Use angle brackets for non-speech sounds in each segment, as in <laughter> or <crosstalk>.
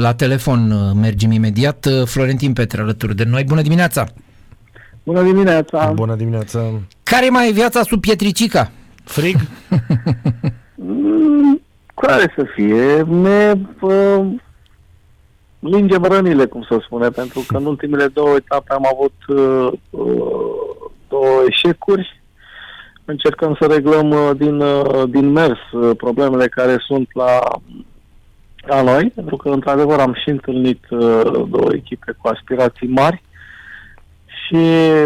La telefon uh, mergem imediat. Uh, Florentin Petre alături de noi. Bună dimineața! Bună dimineața! Bună dimineața! Care mai e viața sub Pietricica? Frig? Mm, care să fie? Ne uh, lingem rănile, cum să spune, pentru că în ultimele două etape am avut uh, uh, două eșecuri. Încercăm să reglăm uh, din, uh, din mers uh, problemele care sunt la, la noi, pentru că, într-adevăr, am și întâlnit uh, două echipe cu aspirații mari și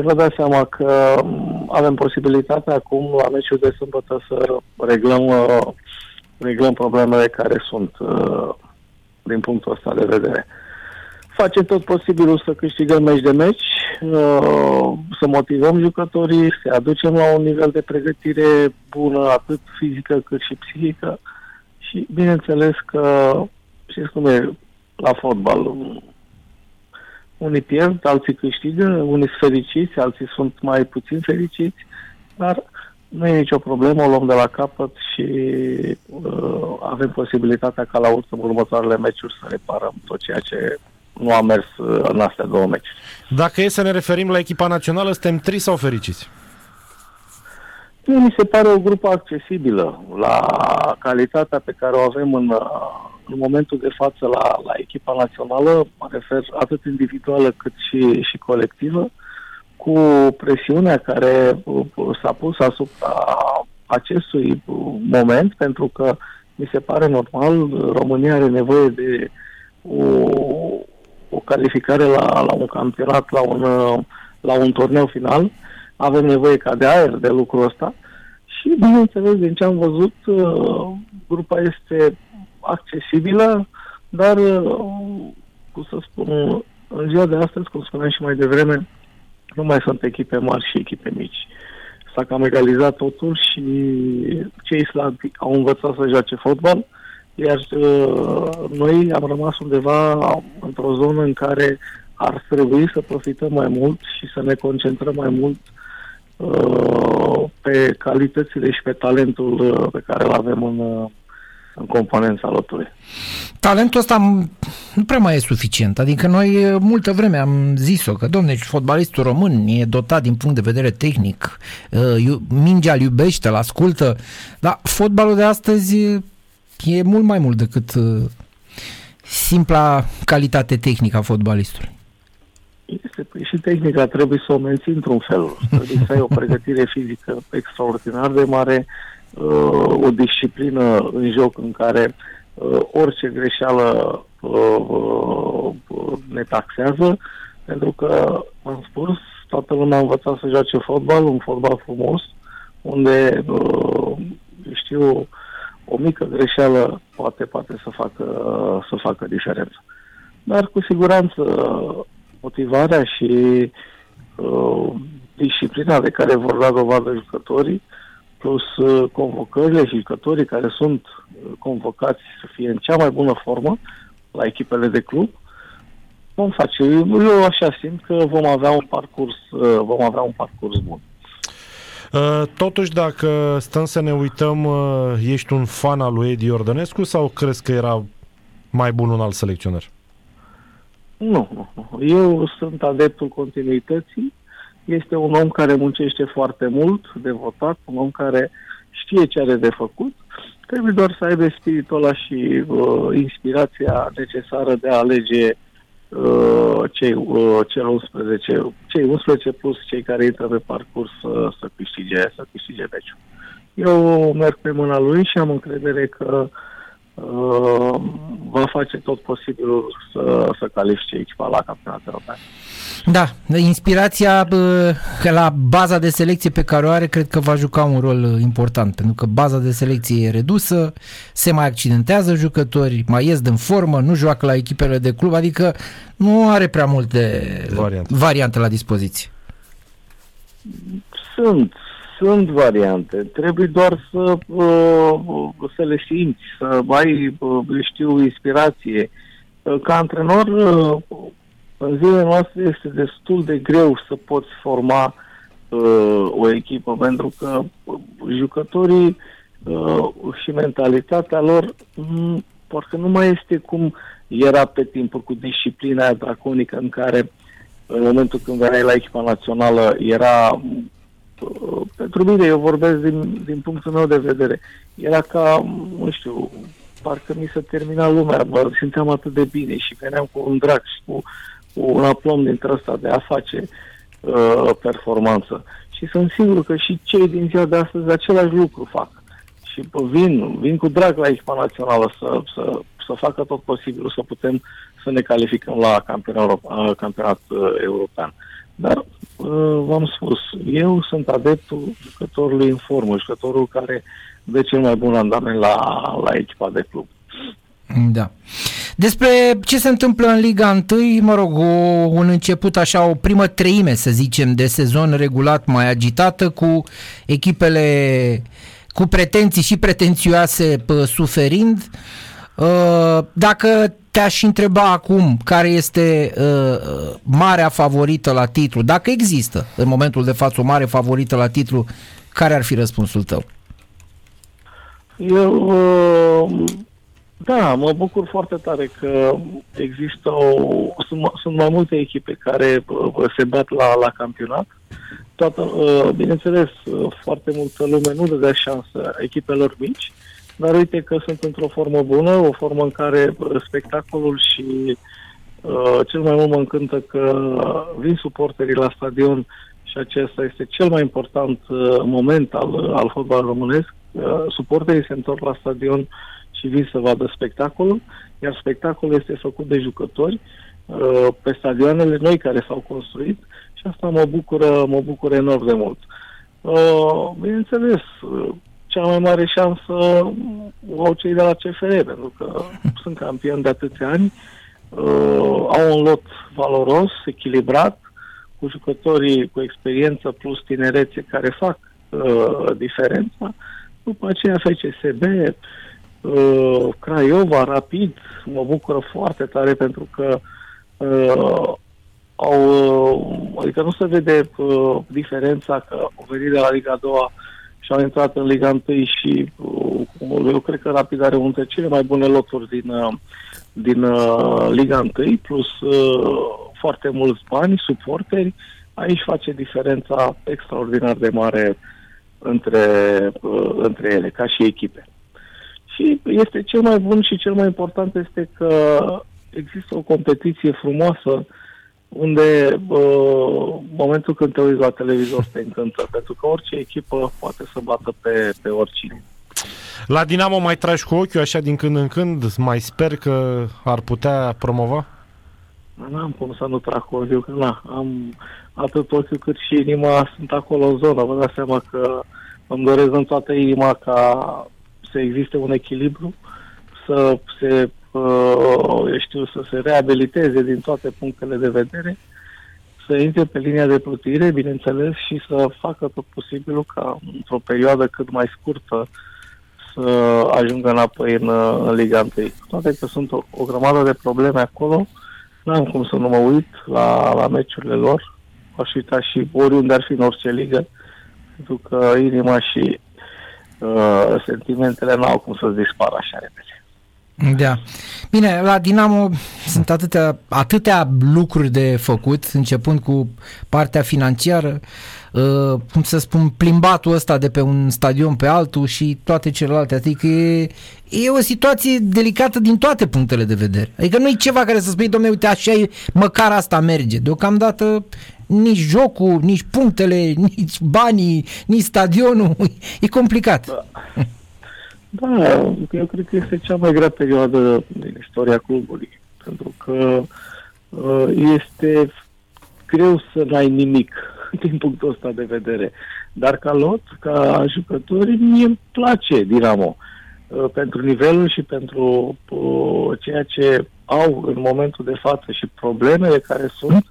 vă dați seama că um, avem posibilitatea acum, la meciul de sâmbătă, să reglăm, uh, reglăm problemele care sunt uh, din punctul ăsta de vedere. Facem tot posibilul să câștigăm meci de meci, uh, să motivăm jucătorii, să aducem la un nivel de pregătire bună, atât fizică cât și psihică. Și bineînțeles că, știți cum e la fotbal, unii pierd, alții câștigă, unii sunt fericiți, alții sunt mai puțin fericiți, dar nu e nicio problemă, o luăm de la capăt și uh, avem posibilitatea ca la următoarele meciuri să reparăm tot ceea ce nu a mers uh, în astea două meci. Dacă e să ne referim la echipa națională, suntem tristi sau fericiți? Mi se pare o grupă accesibilă la calitatea pe care o avem în, uh, în momentul de față la, la echipa națională, mă refer atât individuală cât și, și colectivă, cu presiunea care uh, s-a pus asupra acestui moment, pentru că mi se pare normal, România are nevoie de o, o calificare la, la un campionat, la un, la un turneu final. Avem nevoie ca de aer de lucrul ăsta și, bineînțeles, din ce am văzut, uh, grupa este accesibilă, dar, uh, cum să spun, în ziua de astăzi, cum spuneam și mai devreme, nu mai sunt echipe mari și echipe mici. S-a cam egalizat totul și cei slabi au învățat să joace fotbal, iar uh, noi am rămas undeva într-o zonă în care ar trebui să profităm mai mult și să ne concentrăm mai mult uh, pe calitățile și pe talentul uh, pe care îl avem în, uh, în componența lotului. Talentul ăsta nu prea mai e suficient. Adică noi multă vreme am zis-o că, domne, fotbalistul român e dotat din punct de vedere tehnic, mingea îl iubește, îl ascultă, dar fotbalul de astăzi e mult mai mult decât simpla calitate tehnică a fotbalistului. Este, păi și tehnica trebuie să o menții într-un fel. Trebuie să ai o pregătire fizică extraordinar de mare, uh, o disciplină în joc în care uh, orice greșeală uh, ne taxează, pentru că, am spus, toată lumea a învățat să joace fotbal, un fotbal frumos, unde, știu, o mică greșeală poate, poate să facă, să facă diferență. Dar, cu siguranță, motivarea și uh, disciplina de care vor da dovadă jucătorii, plus uh, convocările și jucătorii care sunt uh, convocați să fie în cea mai bună formă la echipele de club, vom face. Eu așa simt că vom avea un parcurs, uh, vom avea un parcurs bun. Uh, totuși, dacă stăm să ne uităm, uh, ești un fan al lui Edi Ordănescu sau crezi că era mai bun un alt selecționer? Nu, nu, nu. Eu sunt adeptul continuității. Este un om care muncește foarte mult, devotat, un om care știe ce are de făcut. Trebuie doar să aibă spiritul ăla și uh, inspirația necesară de a alege uh, cei, uh, cel 11, cei 11 plus cei care intră pe parcurs uh, să câștige, să câștige meciul. Eu merg pe mâna lui și am încredere că uh, Uh, va face tot posibilul să, să califice echipa la campionatul european. Da, inspirația la baza de selecție pe care o are cred că va juca un rol important, pentru că baza de selecție e redusă, se mai accidentează jucători, mai ies din formă, nu joacă la echipele de club, adică nu are prea multe variante, variante la dispoziție. Sunt, sunt variante. Trebuie doar să, uh, să le simți, să ai, uh, știu, inspirație. Uh, ca antrenor, în zilele noastre este destul de greu să poți forma o echipă, pentru că jucătorii și mentalitatea lor parcă nu mai este cum era pe timpuri cu disciplina aia draconică în care în momentul când veneai la echipa națională era pentru mine, eu vorbesc din, din punctul meu de vedere, era ca, nu știu, parcă mi se termina lumea, mă simțeam atât de bine și veneam cu un drag și cu, cu un aplom dintre ăsta de a face uh, performanță. Și sunt sigur că și cei din ziua de astăzi același lucru fac. Și vin, vin cu drag la echipa națională să, să, să facă tot posibilul să putem să ne calificăm la campionat, campionat uh, european. Dar, uh, v-am spus, eu sunt adeptul jucătorului în formă, jucătorul care dă cel mai bun andament la, la echipa de club. Da. Despre ce se întâmplă în Liga 1, mă rog, o, un început așa, o primă treime, să zicem, de sezon regulat mai agitată cu echipele cu pretenții și pretențioase suferind. Uh, dacă te-aș întreba acum care este uh, marea favorită la titlu, dacă există în momentul de față o mare favorită la titlu, care ar fi răspunsul tău? Eu, uh, da, mă bucur foarte tare că există o, sunt, sunt mai multe echipe care uh, se bat la, la campionat. Toată, uh, bineînțeles, uh, foarte multă lume nu dă de șansă echipelor mici, dar uite că sunt într-o formă bună, o formă în care spectacolul și uh, cel mai mult mă încântă că vin suporterii la stadion și acesta este cel mai important uh, moment al, al fotbalului românesc. Uh, suporterii se întorc la stadion și vin să vadă spectacolul, iar spectacolul este făcut de jucători uh, pe stadioanele noi care s-au construit și asta mă bucură, mă bucură enorm de mult. Uh, bineînțeles, uh, cea mai mare șansă o au cei de la CFR, pentru că sunt campioni de atâția ani, uh, au un lot valoros, echilibrat, cu jucătorii cu experiență plus tinerețe care fac uh, diferența. După aceea FCSB, uh, Craiova, Rapid, mă bucură foarte tare pentru că uh, au, uh, adică nu se vede uh, diferența că au venit de la Liga 2 și au intrat în Liga 1 și uh, eu cred că Rapid are unul dintre cele mai bune loturi din, uh, din uh, Liga 1, plus uh, foarte mulți bani, suporteri. Aici face diferența extraordinar de mare între, uh, între ele, ca și echipe. Și este cel mai bun și cel mai important este că există o competiție frumoasă unde uh, momentul când te uiți la televizor te încântă, pentru că orice echipă poate să bată pe, pe oricine. La Dinamo mai tragi cu ochiul așa din când în când? Mai sper că ar putea promova? N-am cum să nu trag cu ochiul, că na, am atât ochiul cât și inima sunt acolo în zonă. Vă dați seama că îmi doresc în toată inima ca să existe un echilibru, să se uh, știu, să se reabiliteze din toate punctele de vedere, să intre pe linia de plutire, bineînțeles, și să facă tot posibilul ca într-o perioadă cât mai scurtă să ajungă înapoi în, în Liga 1. Toate că sunt o, o grămadă de probleme acolo, n-am cum să nu mă uit la, la meciurile lor, aș uita și oriunde ar fi în orice ligă, pentru că inima și uh, sentimentele n-au cum să dispară așa repede. Da. Bine, la Dinamo sunt atâtea, atâtea lucruri de făcut, începând cu partea financiară, uh, cum să spun, plimbatul ăsta de pe un stadion pe altul și toate celelalte. Adică e, e o situație delicată din toate punctele de vedere. Adică nu e ceva care să spui, domnule, uite, așa e, măcar asta merge. Deocamdată nici jocul, nici punctele, <laughs> nici banii, nici stadionul. <laughs> E complicat. Da. Da, eu cred că este cea mai grea perioadă din istoria clubului, pentru că uh, este greu să n-ai nimic <laughs> din punctul ăsta de vedere. Dar ca lot, ca jucători, mie îmi place Dinamo uh, pentru nivelul și pentru uh, ceea ce au în momentul de față și problemele care sunt,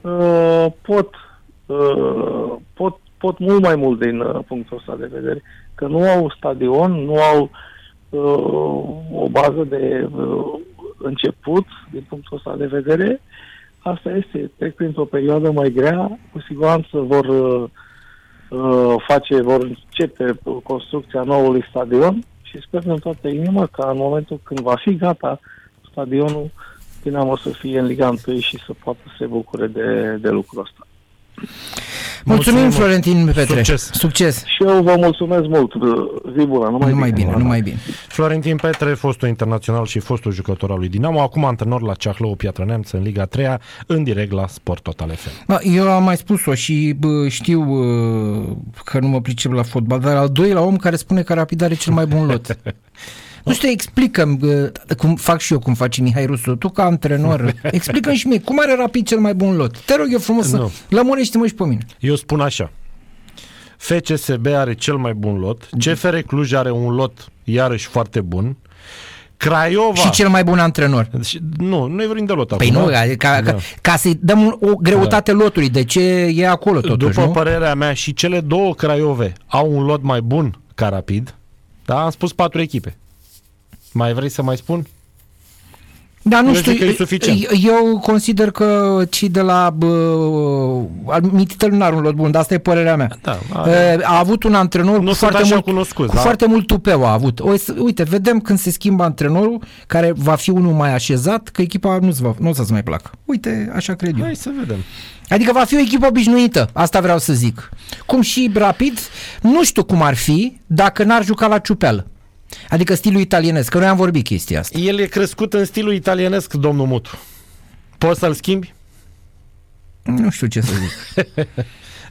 uh, pot, uh, pot, pot mult mai mult din uh, punctul ăsta de vedere că nu au stadion, nu au uh, o bază de uh, început din punctul ăsta de vedere. Asta este, trec printr-o perioadă mai grea, cu siguranță vor uh, uh face, vor începe construcția noului stadion și sper în toată inima ca în momentul când va fi gata stadionul, Dinamo să fie în Liga 1 și să poată să se bucure de, de lucrul ăsta. Mulțumim, Mulțumim, Florentin Petre. Succes. Succes. Și eu vă mulțumesc mult. Zi bună, numai, Numai bine, numai bine. Florentin Petre, fostul internațional și fostul jucător al lui Dinamo, acum antrenor la Ceahlău Piatra Neamț în Liga 3 în direct la Sport Total FM. Bă, Eu am mai spus-o și bă, știu bă, că nu mă pricep la fotbal, dar al doilea om care spune că Rapid are cel mai bun lot. <laughs> Nu știu, explică cum fac și eu, cum face Mihai Rusu, tu ca antrenor, <laughs> explică și mie, cum are Rapid cel mai bun lot? Te rog eu frumos Nu. să lămurește-mă și pe mine. Eu spun așa. FCSB are cel mai bun lot, CFR Cluj are un lot iarăși foarte bun, Craiova... Și cel mai bun antrenor. Și- Nu, nu e vorbim de lot Păi acum. nu, ca, ca, Da. ca, ca să-i dăm un- o greutate lotului, de ce e acolo totuși, După nu? părerea mea, și cele două Craiove au un lot mai bun ca Rapid. Da, am spus patru echipe. Mai vrei să mai spun? Dar nu Eu știu, zic că e suficient. eu consider că cei de la al Mititelu n-are un lot bun, dar asta e părerea mea. Da, E, a avut un antrenor Nu cu sunt foarte așa mult, cunoscuți, cu da. foarte mult tupeu a avut. O, să- uite, vedem când se schimbă antrenorul, care va fi unul mai așezat, că echipa nu, va, nu o să-ți mai placă. Uite, așa cred eu. Hai să vedem. Adică va fi o echipă obișnuită, asta vreau să zic. Cum și Rapid, nu știu cum ar fi dacă n-ar juca la ciupeală. Adică stilul italienesc, că noi am vorbit chestia asta. El e crescut în stilul italienesc, domnul Mutu. Poți să-l schimbi? Nu știu ce să zic.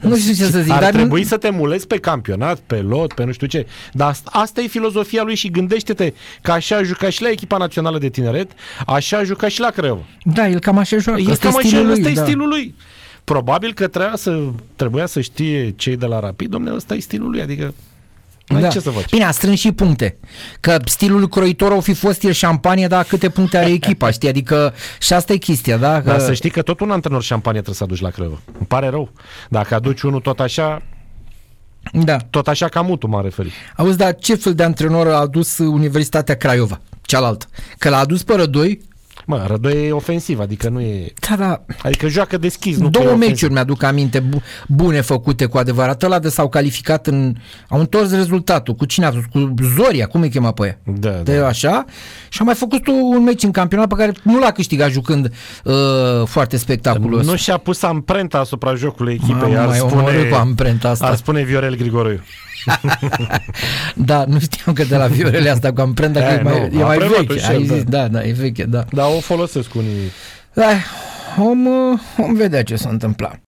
nu știu ce să zic, Ar dar nu- trebui să te mulezi pe campionat, pe lot, pe nu știu ce. Dar asta, asta e filozofia lui și gândește-te că așa a jucat și la echipa națională de tineret, așa a jucat și la Craiova. Da, el cam așa joacă. E Ăsta cam e așa, stilul ăsta lui, e da. stilul lui. Probabil că trebuia să, trebuia să știe cei de la Rapid, domnule, ăsta e stilul lui, adică nu Da. ce să faci. Bine, a strâns și puncte. Că stilul lui croitor o fi fost el șampanie, dar câte puncte are echipa, <laughs> știi? Adică și asta e chestia, da? Că... Dar să știi că tot un antrenor șampanie trebuie să aduci la Craiova. Îmi pare rău. Dacă aduci unul tot așa, Da. tot așa ca mutu m-am referit. Auzi, dar ce fel de antrenor a adus Universitatea Craiova? Cealaltă. Că l-a adus pe Rădoi? Mă, Rădoi e ofensiv, adică nu e... Da, da. Adică joacă deschis, nu că e Două ofensiv. meciuri mi-aduc aminte bu- bune făcute cu adevărat. Ăla de s-au calificat în... Au întors rezultatul. Cu cine a fost? Cu Zoria, cum îi chema pe ea? Da, De da. așa. Și a mai făcut un meci în campionat pe care nu l-a câștigat jucând uh, foarte spectaculos. Nu și-a pus amprenta asupra jocului echipei, Mamă, ar mai omorât spune, cu amprenta asta. ar spune Viorel Grigoroiu. <laughs> Da, nu știam că de la Viorele asta cu amprenta, că E, e mai, nu, e a mai preluat-o veche. și Ai el, zis, da. da, da, e veche, da. Dar o folosesc unii Da, om, uh, om vedea ce s-a întâmplat.